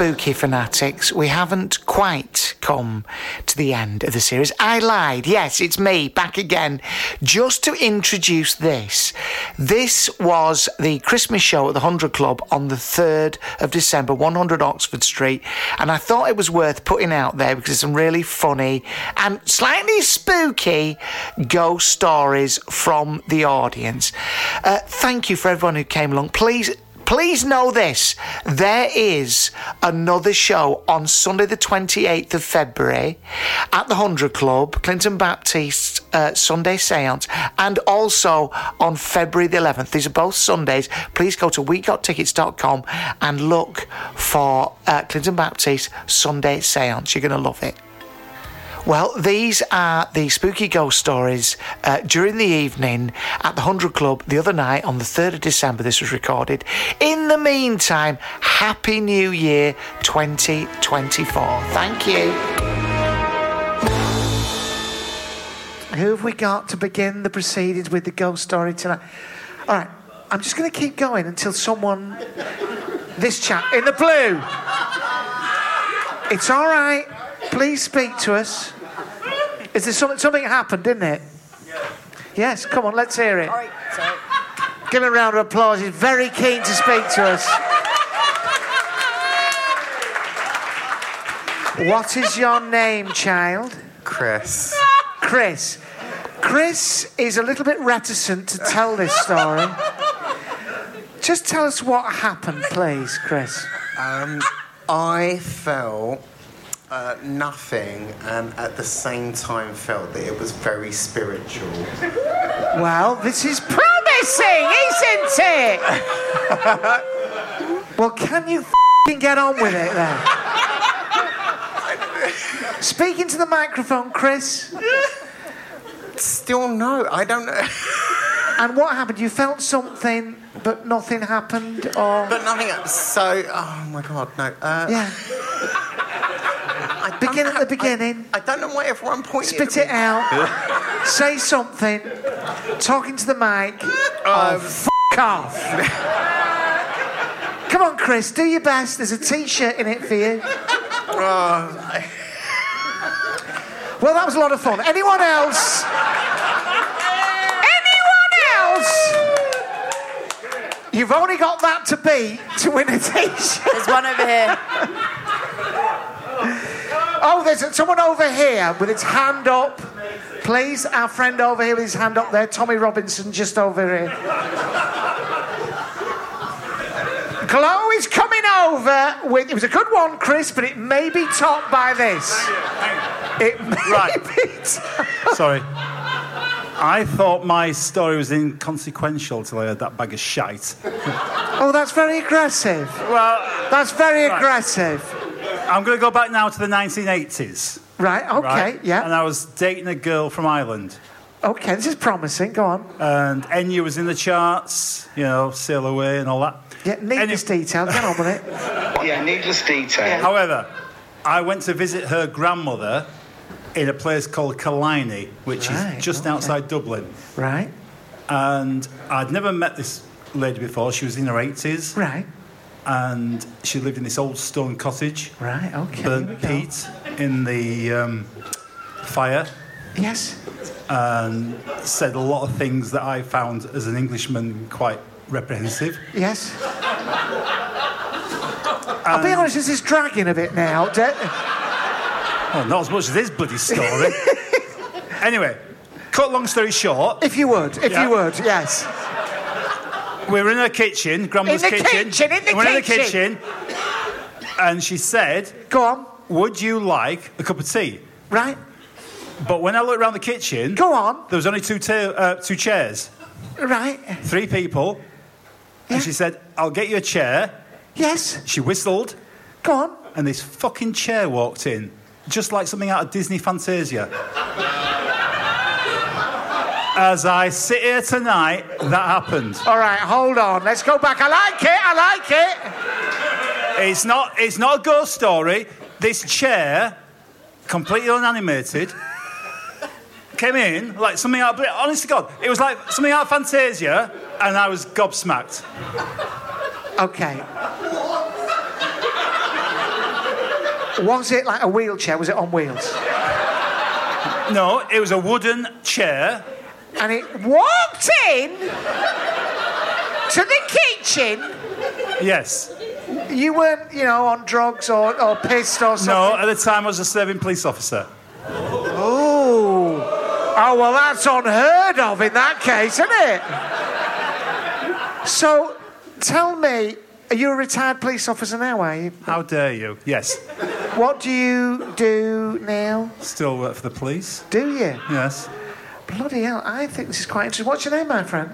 spooky fanatics, we haven't quite come to the end of the series. I lied. Yes, it's me back again. Just to introduce this. This was the Christmas show at the 100 Club on the 3rd of December, 100 Oxford Street. And I thought it was worth putting out there because it's some really funny and slightly spooky ghost stories from the audience. Uh, thank you for everyone who came along. Please please know this there is another show on Sunday, the 28th of February at the 100 Club, Clinton Baptist uh, Sunday Seance, and also on February the 11th. These are both Sundays. Please go to wegottickets.com and look for uh, Clinton Baptist Sunday Seance. You're going to love it. Well, these are the spooky ghost stories uh, during the evening at the 100 Club the other night on the 3rd of December. This was recorded. In the meantime, Happy New Year 2024. Thank you. Who have we got to begin the proceedings with the ghost story tonight? All right, I'm just going to keep going until someone. This chap in the blue. It's all right. Please speak to us. Is there something, something happened, didn't it? Yes, come on, let's hear it. Give him a round of applause. He's very keen to speak to us. What is your name, child? Chris. Chris. Chris is a little bit reticent to tell this story. Just tell us what happened, please, Chris. Um, I felt uh, nothing and at the same time felt that it was very spiritual. Well, this is promising, isn't it? well, can you fing get on with it then? Speaking to the microphone, Chris. Still no, I don't know. And what happened? You felt something, but nothing happened, or But nothing. So, oh my god, no. Uh, yeah? I Begin at the beginning. I, I don't know why everyone pointed. Spit it out. Say something. Talking to the mic. Um, oh, f- off. Come on, Chris. Do your best. There's a T-shirt in it for you. Oh, Well, that was a lot of fun. Anyone else? Anyone else? You've only got that to beat to win a T-shirt. There's one over here. Oh, there's someone over here with its hand up. Please, our friend over here with his hand up there, Tommy Robinson, just over here. Glowe's coming over with. It was a good one, Chris, but it may be topped by this. It may Right. be topped. Sorry. I thought my story was inconsequential till I heard that bag of shite. Oh, that's very aggressive. Well, That's very Right. aggressive. I'm going to go back now to the 1980s. Right, okay, right? And. I was dating a girl from Ireland. Okay, this is promising. Go on. And Enya was in the charts, you know, Sail Away and all that. Yeah, needless detail. Get on with it. Yeah, needless detail. However, I went to visit her grandmother in a place called Killiney, which Right, is just okay. outside Dublin. Right. And I'd never met this lady before. She was in her 80s. Right. And she lived in this old stone cottage. Right, okay. Burnt peat in the um, fire. Yes. And said a lot of things that I found as an Englishman quite reprehensive. Yes. I'll be honest, this is dragging a bit now. Well, not as much as this bloody story. anyway, cut long story short, if you would, if Yeah. you would, yes. We were in her kitchen, Grandma's In the kitchen, in the we we're in the kitchen. kitchen, and she said, Go on. "Would you like a cup of tea?" Right. But when I looked around the kitchen, Go on. there was only two, ta- uh, two chairs, Right. three people, Yeah. and she said, "I'll get you a chair." Yes. She whistled, Go on. and this fucking chair walked in, just like something out of Disney Fantasia. As I sit here tonight, that happened. All right, hold on. Let's go back. I like it. I like it. It's not. It's not a ghost story. This chair, completely unanimated, came in like something out. Of, honest to God, it was like something out of Fantasia, and I was gobsmacked. Okay. Was it like a wheelchair? Was it on wheels? No, it was a wooden chair. And it walked in to the kitchen. Yes. You weren't, you know, on drugs or, or pissed or something. No, at the time I was a serving police officer. Oh. Oh, well, that's unheard of in that case, isn't it? So, tell me, are you a retired police officer now, are you? How dare you? Yes. What do you do now? Still work for the police. Do you? Yes. Bloody hell, I think this is quite interesting. What's your name, my friend?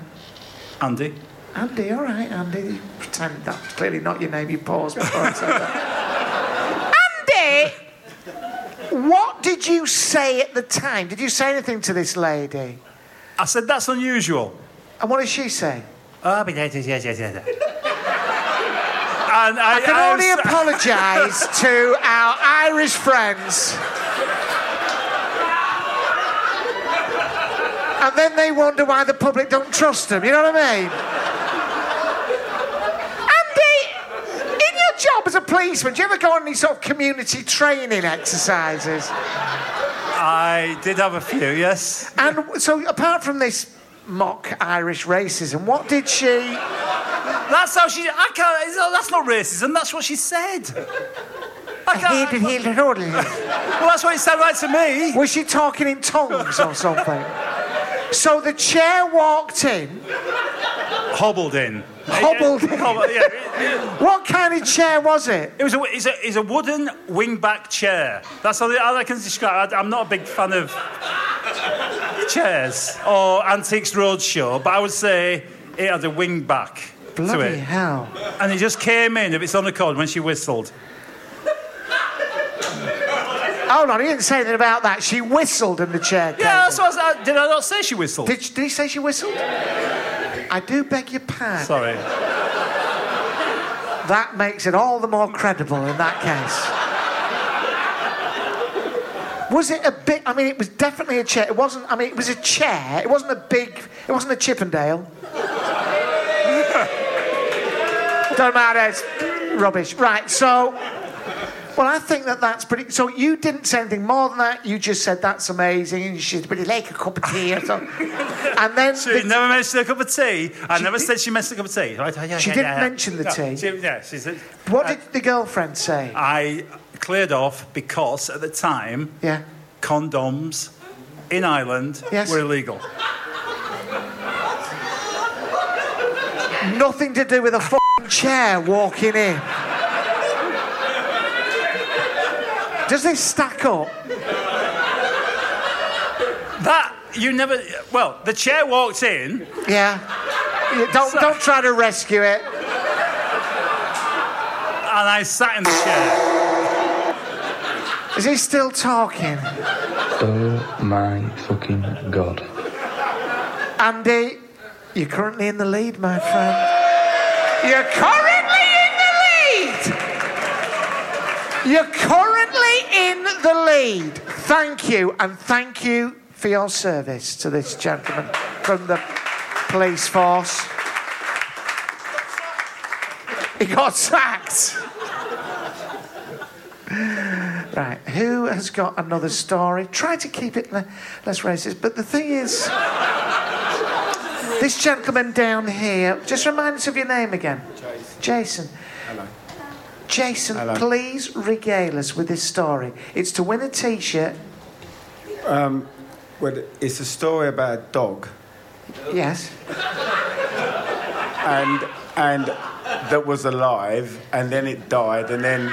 Andy. Andy, all right, Andy. You pretend that's clearly not your name. You paused before I said that. Andy! What did you say at the time? Did you say anything to this lady? I said that's unusual. And what did she say? Oh, but yes, yes, yes, yes, yes. And I, I can I only was- apologise to our Irish friends. And then they wonder why the public don't trust them, you know what I mean? Andy, in your job as a policeman, do you ever go on any sort of community training exercises? I did have a few, yes. And so, apart from this mock Irish racism, what did she. That's how she. I can't. That's not racism. That's what she said. I can't. Well, that's what it sounded like to me. Was she talking in tongues or something? So the chair walked in. Hobbled in. Hobbled in. Hobbled, yeah. What kind of chair was it? It was a, it's, a, it's a wooden wingback chair. That's all, I can describe. I, I'm not a big fan of chairs or Antiques Roadshow, but I would say it had a wingback to Bloody it. hell. And it just came in of its own accord when she whistled. Hold on, he didn't say anything about that. She whistled in the chair came. Yeah, that's what I was, uh, did I not say she whistled? Did, did he say she whistled? I do beg your pardon. Sorry. That makes it all the more credible in that case. Was it a bit? I mean, it was definitely a chair. It wasn't. I mean, it was a chair. It wasn't a big. It wasn't a Chippendale. Don't matter. It's rubbish. Right. So, well, I think that that's pretty. So you didn't say anything more than that. You just said that's amazing, and you should really like a cup of tea or something. and then She the- never mentioned a cup of tea. I She never did- said she mentioned a cup of tea. Right? Yeah, She yeah, didn't yeah. mention the No, tea? She, yeah, she said. what uh, did the girlfriend say? I cleared off because at the time, yeah. condoms in Ireland Yes. were illegal. Nothing to do with a chair walking in. Does this stack up? That you never. Well, the chair walked in. Yeah. Don't So- don't try to rescue it. And I sat in the chair. Is he still talking? Oh my fucking god. Andy, you're currently in the lead, my friend. You're currently in the lead. You're currently in the lead. Thank you, and thank you for your service to this gentleman from the police force. He got sacked. Right, who has got another story? Try to keep it le- less racist, but the thing is, this gentleman down here, just remind us of your name again. Jason. Hello. Jason, Hello. please regale us with this story. It's to win a t shirt. Um, well, it's a story about a dog, Yes. and and that was alive, and then it died, and then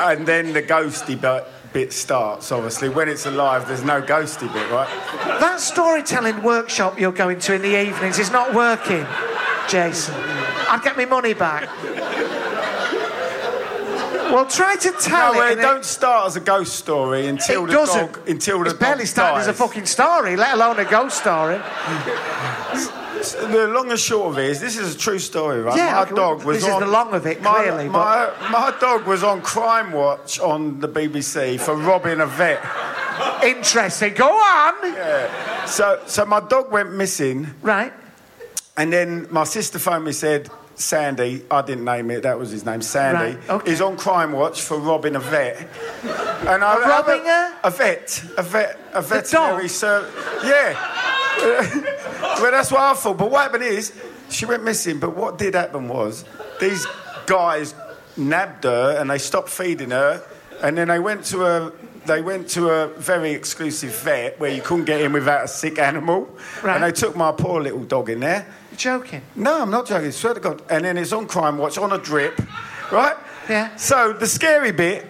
and then the ghosty bit, bit starts. Obviously, when it's alive, there's no ghosty bit, right? That storytelling workshop you're going to in the evenings is not working, Jason. I'd get my money back. Well, try to tell no, well, it. it don't start as a ghost story until it the doesn't. dog until the it's barely dog started as a fucking story, let alone a ghost story. The long and short of it is, this is a true story, right? Yeah, my okay, dog well, was this is on, the long of it, my, clearly, My, my dog was on Crime Watch on the BBC for robbing a vet. Interesting. Go on. Yeah. So, so my dog went missing, Right. and then my sister phoned me and said, Sandy, I didn't name it, that was his name, Sandy, Right, okay. is on Crime Watch for robbing a vet. And I, robbing a- a vet, a vet, a veterinary service. Yeah. well, that's what I thought. But what happened is, she went missing. But what did happen was, these guys nabbed her and they stopped feeding her, and then they went to a. They went to a very exclusive vet where you couldn't get in without a sick animal. Right. And they took my poor little dog in there. You're joking. No, I'm not joking. Swear to God. And then it's on Crime Watch on a drip, right? Yeah. So the scary bit,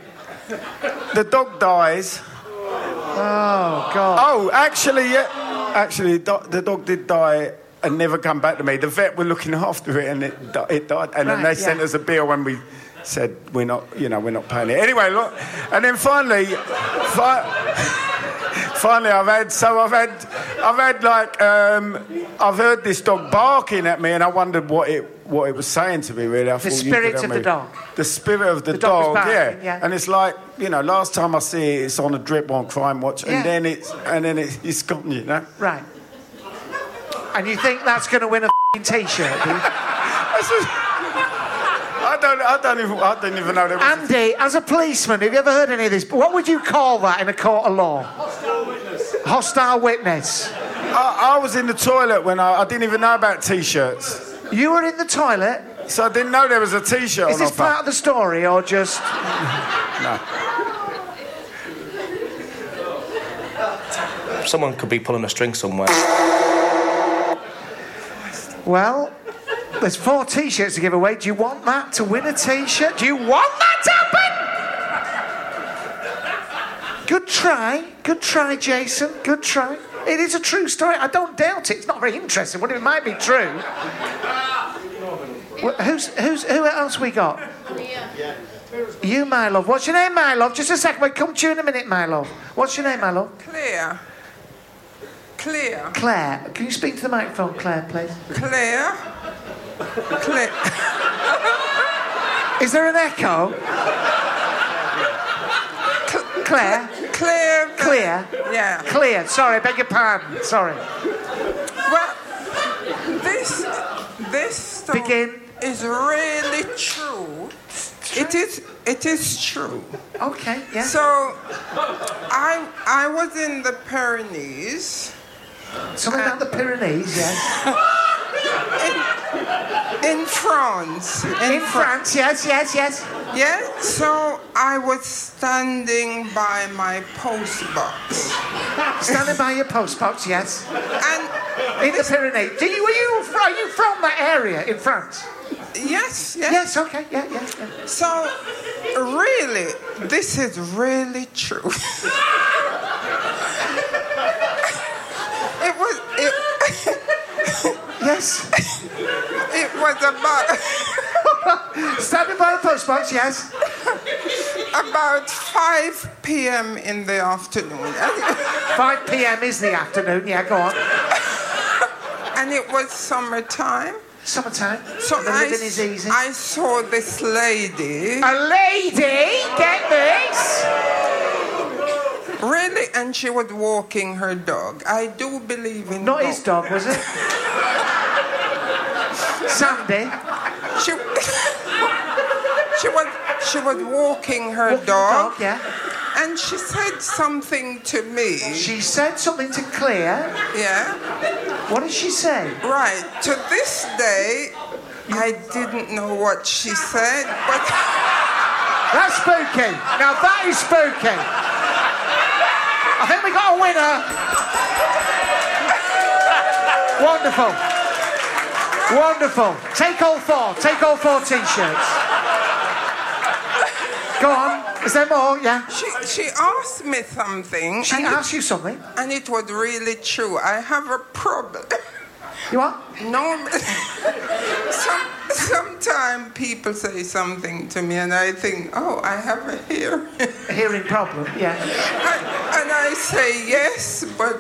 the dog dies. Oh, God. Oh, actually, yeah. Actually, do- the dog did die and never come back to me. The vet were looking after it, and it, di- it died. And then Right, they sent yeah. us a bill when we said we're not, you know, we're not paying it. Anyway, look, and then finally, fi- finally, I've had so I've had, I've had like, um, I've heard this dog barking at me, and I wondered what it what it was saying to me. Really, I The spirit of the dog. The spirit of the, The dog dog, yeah. yeah. And it's like, you know, last time I see it, it's on a drip on Crime Watch, and then it's and then it's, it's gone, you know. Right. And you think that's going to win a f***ing t-shirt, do you? I don't, I don't even, I don't even know there was. Andy, as a policeman, have you ever heard any of this? What would you call that in a court of law? Hostile witness. Hostile witness. I, I was in the toilet when I, I didn't even know about t-shirts, You were in the toilet. so I didn't know there was a t-shirt Is on this offer. part of the story or just. No. Someone could be pulling a string somewhere. Well, there's four t shirts to give away. Do you want that to win a t shirt? Do you want that to happen? Good try. Good try, Jason. Good try. It is a true story. I don't doubt it. It's not very interesting, but it might be true. Well, who's, who's, who else we got? Yeah. You, my love. What's your name, my love? Just a second. We'll come to you in a minute, my love. What's your name, my love? Claire. Claire. Claire. Can you speak to the microphone, Claire, please? Claire. Claire. Is there an echo? Claire? Claire. Clear? Yeah. Clear. Sorry, I beg your pardon. Sorry. Well, this this story Begin. is really true. It is. It is true. Okay. Yeah. So, I I was in the Pyrenees. Something about the Pyrenees, yes. In France. In France, yes, yes, yes. Yeah, so I was standing by my post box. Standing by your post box, yes. And In the Pyrenees. Do you, are, you, are you from that area in France? yes, yes. Yes, okay, yeah, yeah. yeah. So, really, this is really true. it was it, Yes. It was about Standing by the post box, yes. about 5 p.m. in the afternoon. 5 p.m. is the afternoon, yeah, go on. And it was summertime. Summertime. So the I, living is easy. I saw this lady A lady, get this. Really? And she was walking her dog. I do believe in Not his dog, was it? Sandy. She, she was she was walking her Walking dog. dog, yeah. And she said something to me. She said something to Claire. Yeah. What did she say? Right. To this day, I didn't know what she said, but That's spooky. Now that is spooky. I think we got a winner. Wonderful. Wonderful. Take all four. Take all four t-shirts. Go on. Is there more? Yeah. she she asked me something. She asked you something. and it was really true. I have a problem. You what? No, some, sometimes people say something to me, and I think, oh, I have a hearing. A hearing problem. Yeah. I, and I say yes, but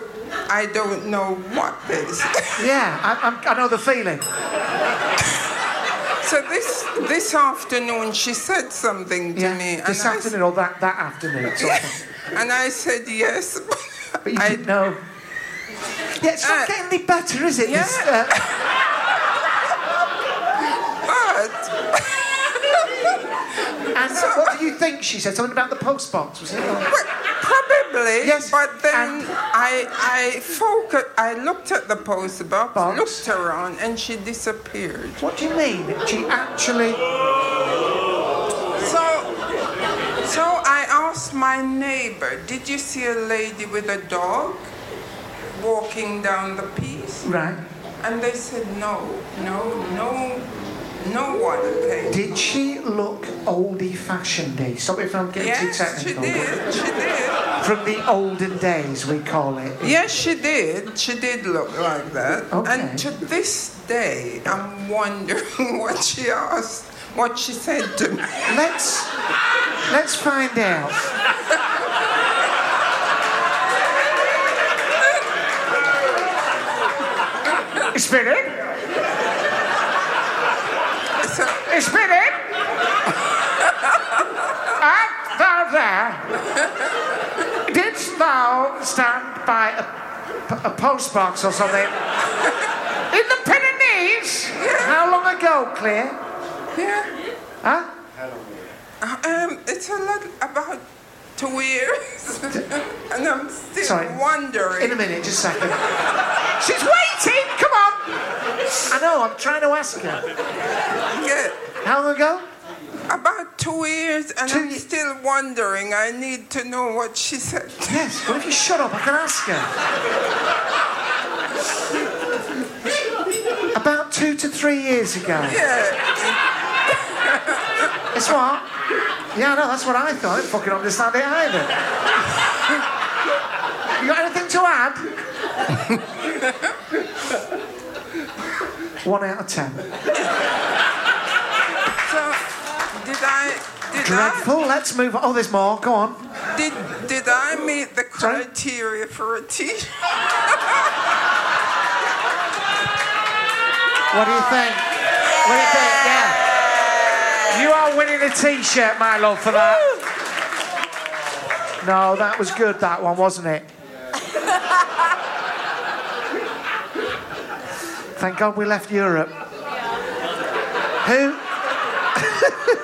I don't know what this. Yeah. I, I know the feeling. So this this afternoon, she said something to Yeah. me, and This I, afternoon or that that afternoon. thing. and I said yes, But you I didn't know. Yeah, it's not Uh, getting any better, is it? yeah. This, uh, but and what do you think she said? Something about the postbox, was it? Well, probably. Yes, But then and- I I focus. I looked at the post box, Box. looked around, and she disappeared. What do you mean? She actually. So so I asked my neighbor, "Did you see a lady with a dog walking down the piece?" Right. And they said, "No, no, no, no one came." Did she look oldie fashioned? Stop me if I'm getting too Yes, she technical. did. She did. From the olden days, we call it. Yes, she did. She did look like that. Okay. And to this day, I'm wondering what she asked, what she said to me. Let's let's find out. Spirit, So, Spirit. Art thou there? Didst thou stand by a, a postbox or something in the Pyrenees? How long ago, Claire? yeah. Huh? Um, it's a lot about two years. and I'm still Sorry. wondering. In a minute, just a second. She's waiting! Come on! I know, I'm trying to ask her. Yeah, How long ago? about two years, and Two I'm ye- still wondering. I need to know what she said. Yes, well, if you shut up, I can ask her. About two to three years ago. Yeah. It's what? Yeah, no, that's what I thought. I didn't fucking understand it either. you got anything to add? One out of ten. I? Did Dreadful. Let's move on. Oh, there's more. Go on. Did Did I meet the Sorry? criteria for a T-shirt? What do you think? What do you think? Yeah. You are winning a t-shirt, my love, for that. No, that was good, that one, wasn't it? Thank God we left Europe. Who?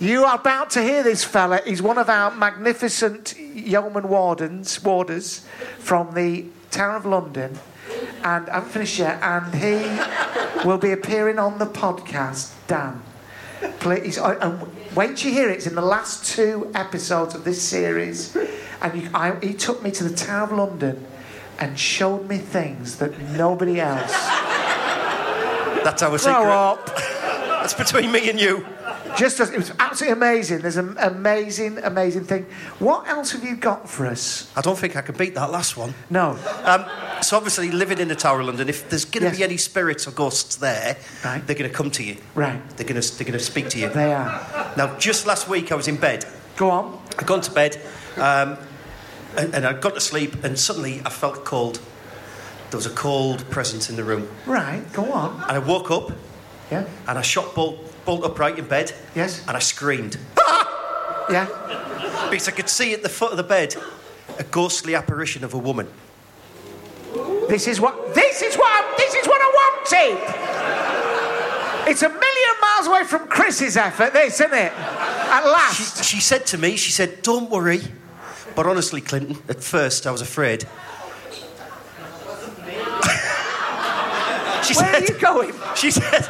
You are about to hear this fella. He's one of our magnificent yeoman wardens, warders from the Tower of London. And I haven't finished yet. And he will be appearing on the podcast, Dan. Please, and wait till you hear it. It's in the last two episodes of this series. And you, I, he took me to the Tower of London and showed me things that nobody else. That's our Grow secret. up. That's between me and you. Just as, it was absolutely amazing. There's an amazing, amazing thing. What else have you got for us? I don't think I can beat that last one. No. Um, so obviously, living in the Tower of London, if there's going to Yes. be any spirits or ghosts there, Right. they're going to come to you. Right. They're going to they're going to speak to you. They are. Now, just last week, I was in bed. Go on. I'd gone to bed, um, and, and I'd gone to sleep, and suddenly I felt cold. There was a cold presence in the room, Right, go on. and I woke up, Yeah. and I shot bolt bolt upright in bed, Yes. and I screamed Yeah. because I could see at the foot of the bed a ghostly apparition of a woman. This is what. This is what. This is what I wanted. It's a million miles away from Chris's effort. This, isn't it? At last. She, she said to me, she said, "Don't worry." But honestly, Clinton, at first I was afraid. she Where said, are you going? She said,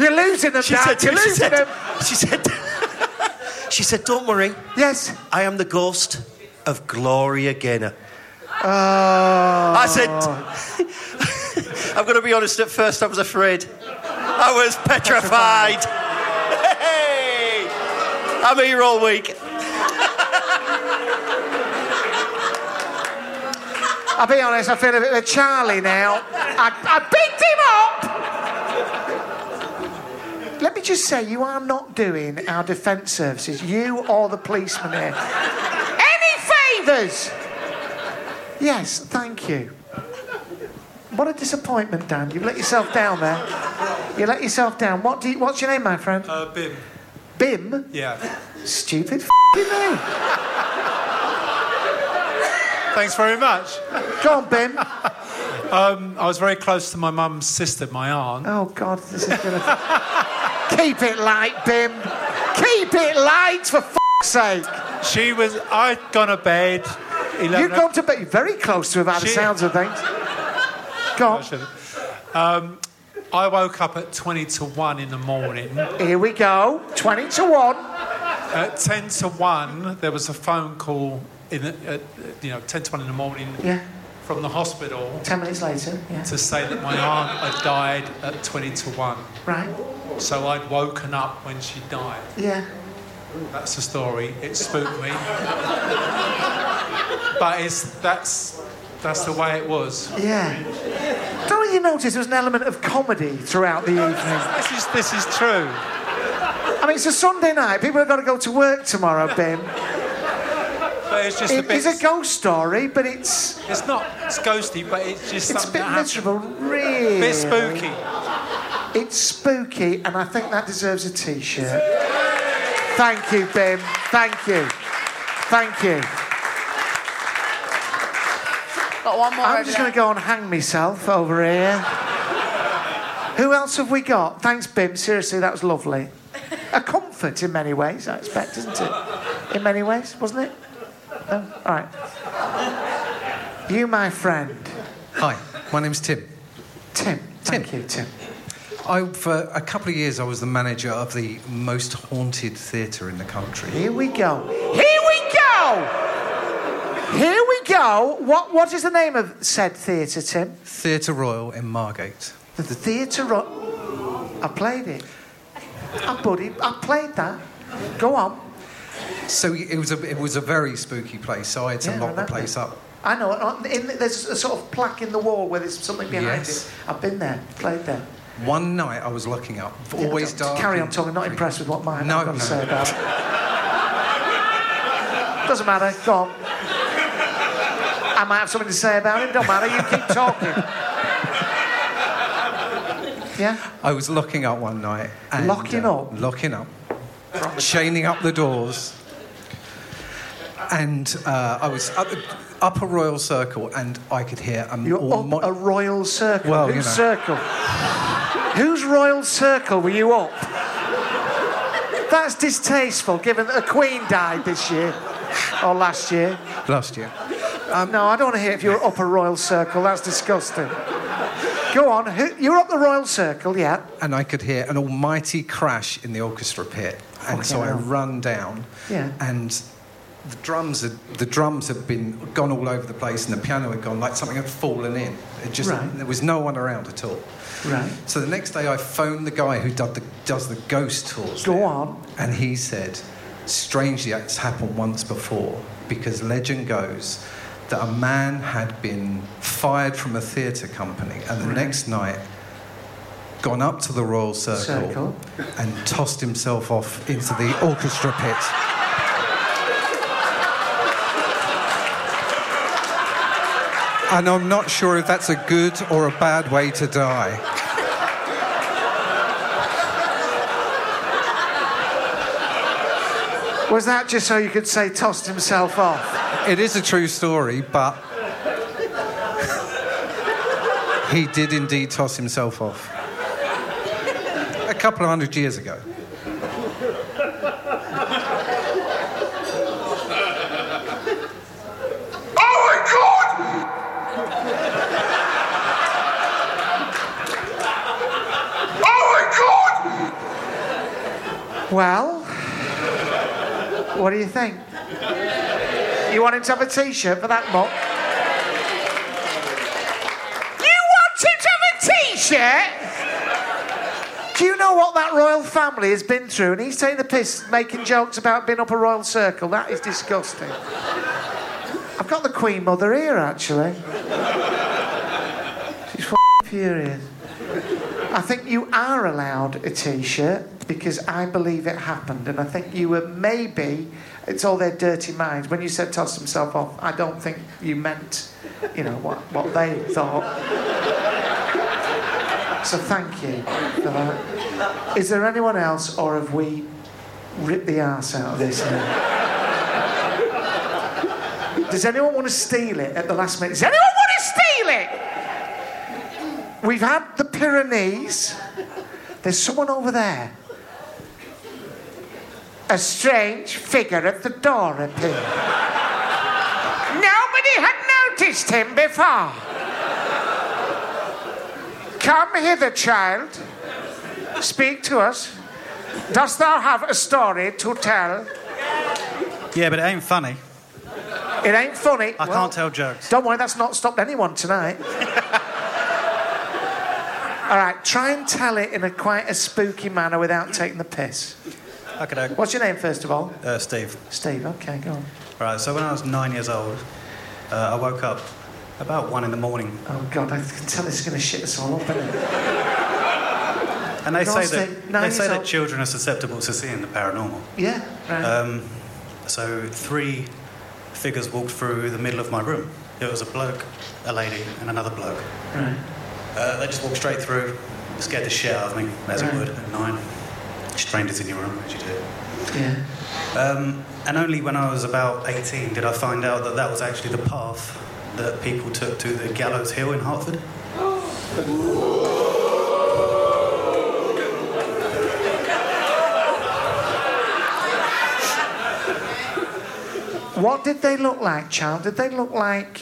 You're losing them, she Dad. said, You're she losing said, them. she said, she said, "Don't worry, Yes. I am the ghost of Gloria Gaynor." Oh. I said, I'm going to be honest, at first I was afraid. I was petrified. Hey! I'm here all week. I'll be honest, I feel a bit of Charlie now. I, I picked him up! Me just say, you are not doing our defence services, you or the policeman here, any favours! Yes, thank you. What a disappointment, Dan. You've let yourself down there. You let yourself down. What do you, what's your name, my friend? Uh, Bim. Bim? Yeah. Stupid name. Thanks very much. Go on, Bim. Um, I was very close to my mum's sister, my aunt. Oh, God, this is going to. Keep it light, Bim. Keep it light, for f***'s sake. She was. I'd gone to bed. You've gone to bed. Very close to her by the sounds of things. Go on. Um, I woke up at 20 to 1 in the morning. Here we go. 20 to 1. At 10 to 1, there was a phone call, in the, at, you know, 10 to 1 in the morning Yeah. from the hospital 10 minutes later. Yeah. to say that my aunt had died at 20 to 1. Right. So I'd woken up when she died. Yeah. That's the story. It spooked me. but it's, that's, that's the way it was. Yeah. Don't you notice there was an element of comedy throughout the evening? This is, this is true. I mean, it's a Sunday night. People have got to go to work tomorrow, Bim. But it's just a It bit. is a ghost story, but it's It's not. It's ghosty, but it's just it's a something bit that miserable, happened. really. A bit spooky. It's spooky, and I think that deserves a T-shirt. Thank you, Bim. Thank you. Thank you. Got one more I'm just going to go and hang myself over here. Who else have we got? Thanks, Bim. Seriously, that was lovely. A comfort in many ways, I expect, isn't it? In many ways, wasn't it? No? All right. You, my friend. Hi, my name's Tim. Tim. Tim. Thank you, Tim. I, for a couple of years, I was the manager of the most haunted theatre in the country. Here we go. Here we go! Here we go. What What is the name of said theatre, Tim? Theatre Royal in Margate. The Theatre Royal. I played it. I buddy, I played that. Go on. So it was a it was a very spooky place. So I had to Yeah, lock the place up. I know. In, there's a sort of plaque in the wall where there's something behind Yes. it. I've been there, played there. One night I was looking up, Yeah, always dark. Carry on talking. Not impressed with what mine No, I've got no. to say about it. Doesn't matter. Go on. I might have something to say about it. Don't matter. You keep talking. Yeah. I was locking up one night. And, Locking uh, up? Locking up. chaining up the doors. And uh, I was up, up a royal circle, and I could hear a You're up mo- a royal circle. Well, you know. circle? Whose royal circle were you up? That's distasteful, given that a queen died this year or last year. last year. Um, no, I don't want to hear if you're up a royal circle. That's disgusting. Go on. Who, you're up the royal circle, yeah. and I could hear an almighty crash in the orchestra pit. And Fucking so I run down, Yeah. and the drums had the drums had been gone all over the place, and the piano had gone like something had fallen in. It just Right. there was no one around at all. Right. So the next day, I phoned the guy who the, does the ghost tours. Go there, on. And he said, strangely, it's happened once before because legend goes that a man had been fired from a theatre company, and the Right. next night gone up to the Royal Circle, Circle. and tossed himself off into the orchestra pit. And I'm not sure if that's a good or a bad way to die. Was that just so you could say tossed himself off? It is a true story, but he did indeed toss himself off. A couple of hundred years ago. Oh my god! Oh my god! Well, what do you think? You want him to have a T-shirt for that much? You want him to have a T-shirt? Do you know what that royal family has been through? And he's taking the piss, making jokes about being up a royal circle. That is disgusting. I've got the Queen Mother here, actually. She's furious. I think you are allowed a T-shirt because I believe it happened, and I think you were maybe. It's all their dirty minds. When you said toss himself off, I don't think you meant, you know, what what they thought. So thank you for that. Is there anyone else, or have we ripped the arse out of this now? Does anyone want to steal it at the last minute? Does anyone want to steal it? We've had the Pyrenees. There's someone over there. A strange figure at the door appeared. Nobody had noticed him before. Come hither, child. Speak to us. Dost thou have a story to tell? Yeah, but it ain't funny. It ain't funny. I can't tell jokes. Don't worry, that's not stopped anyone tonight. All right, try and tell it in a quite a spooky manner without taking the piss. Okay, What's your name, first of all? uh, Steve. Steve, okay, go on. Right, so when I was nine years old, uh, I woke up about one in the morning. Oh, God, I can tell this is going to shit us all up, isn't it? And they say that Nine they say that old. children are susceptible to seeing the paranormal. Yeah, right. Um, so three figures walked through the middle of my room. It was a bloke, a lady, and another bloke. right. Uh, they just walked straight through, scared the shit out of me, as Right. it would at nine. Strangers in your room, as you do. Yeah. Um, and only when I was about 18 did I find out that that was actually the path that people took to the Gallows Hill in Hertford. What did they look like, child? Did they look like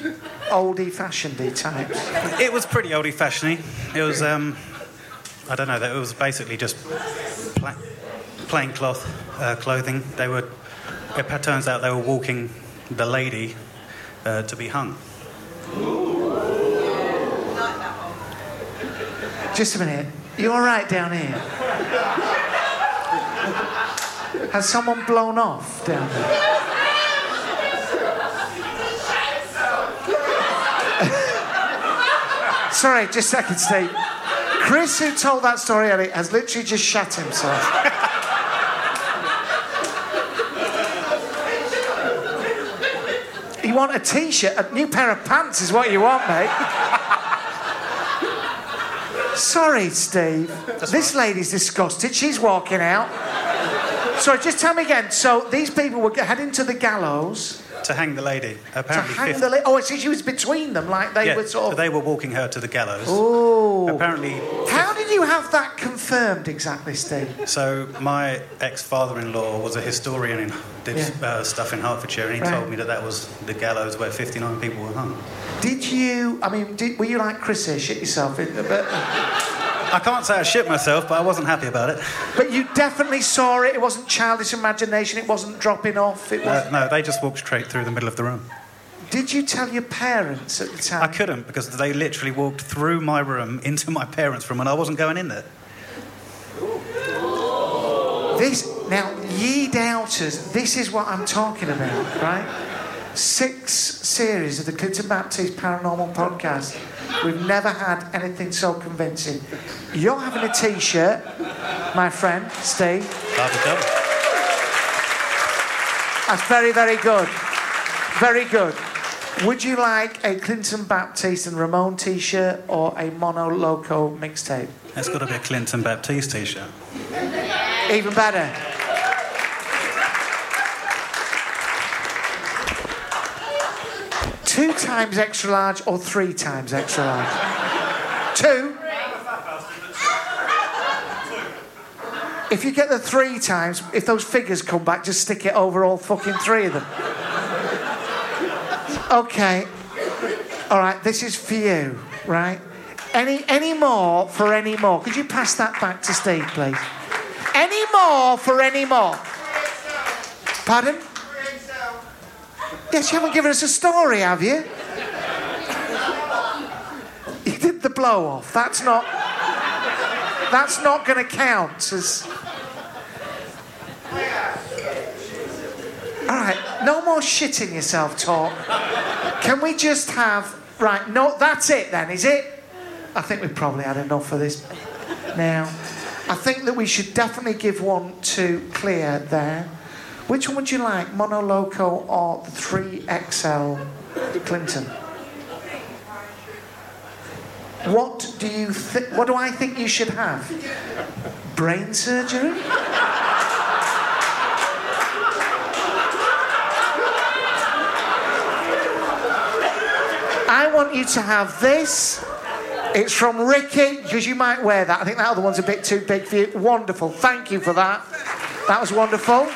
oldie fashioned types? It was pretty oldie fashioned. It was, um, I don't know, it was basically just pla- plain cloth uh, clothing. They were, it turns out they were walking the lady uh, to be hung. Just a minute. You all right down here? Has someone blown off down there? Sorry, just a second, Steve. Chris, who told that story, Ellie, has literally just shat himself. you want a t-shirt, a new pair of pants is what you want, mate. Sorry, Steve. this lady's disgusted. She's walking out. Sorry, just tell me again. So these people were heading to the gallows To hang the lady. to Apparently, hang 50 the lady. Oh, I see. She was between them, like they yeah, were sort of. they were walking her to the gallows. Oh. Apparently, How did you have that confirmed exactly, Steve? So my ex-father-in-law was a historian and did Yeah. uh, stuff in Hertfordshire, and he Right. told me that that was the gallows where 59 people were hung. Did you? I mean, did, were you like Chris here? Shit yourself in the. but, I can't say I shit myself, but I wasn't happy about it. but you definitely saw it. It wasn't childish imagination. It wasn't dropping off. It was. Uh, no, they just walked straight through the middle of the room. Did you tell your parents at the time? I couldn't because they literally walked through my room into my parents' room, and I wasn't going in there. This now, ye doubters. This is what I'm talking about, right? Six series of the Clinton Baptiste Paranormal Podcast. We've never had anything so convincing. You're having a T-shirt, my friend Steve. That's very, very good. Very good. Would you like a Clinton Baptiste and Ramon T-shirt or a Mono Loco mixtape? It's got to be a Clinton Baptiste t-shirt. Even better. Two times extra large or three times extra large? Two? If you get the three times, if those figures come back, just stick it over all fucking three of them. Okay. All right, this is for you, right? Any any more for any more? Could you pass that back to Steve, please? Any more for any more? Pardon? Yes, you haven't given us a story, have you? You did the blow off. That's not. That's not going to count as. All right, no more shitting yourself talk. Can we just have right? No, that's it then, is it? I think we've probably had enough of this. Now, I think that we should definitely give one to Clear there. Which one would you like, Mono Loco or the 3XL Clinton? What do you think? What do I think you should have? Brain surgery? I want you to have this. It's from Ricky, because you might wear that. I think that other one's a bit too big for you. Wonderful. Thank you for that. That was wonderful.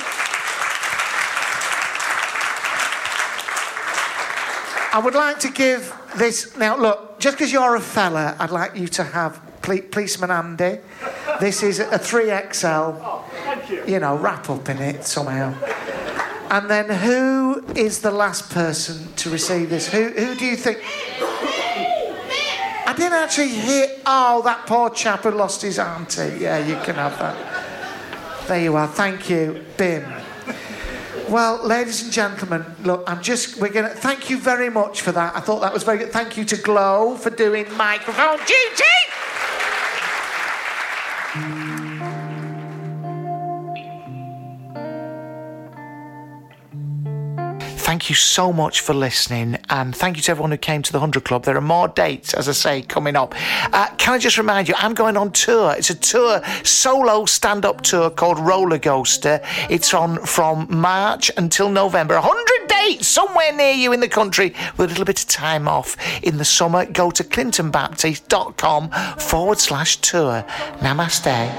I would like to give this. Now, look, just because you're a fella, I'd like you to have Poli- Policeman Andy. This is a 3XL. Oh, thank you. You know, wrap up in it somehow. And then who is the last person to receive this? Who, who do you think? I didn't actually hear. Oh, that poor chap who lost his auntie. Yeah, you can have that. There you are. Thank you, Bim. Well, ladies and gentlemen, look, I'm just, we're going to, thank you very much for that. I thought that was very good. Thank you to Glowe for doing microphone duty. Thank you so much for listening, and thank you to everyone who came to the 100 Club. There are more dates, as I say, coming up. Uh, can I just remind you, I'm going on tour. It's a tour, solo stand up tour called Roller Coaster. It's on from March until November. 100 dates somewhere near you in the country with a little bit of time off in the summer. Go to clintonbaptist.com forward slash tour. Namaste.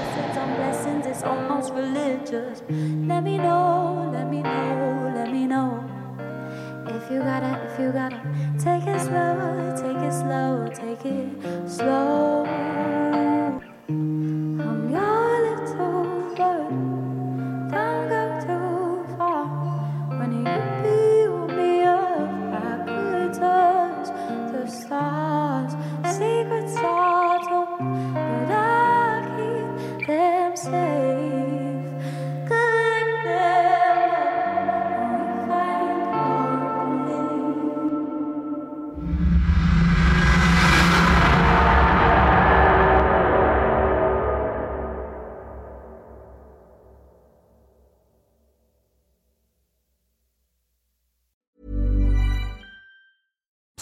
Slow.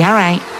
Yeah, right.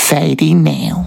Sadie Nail.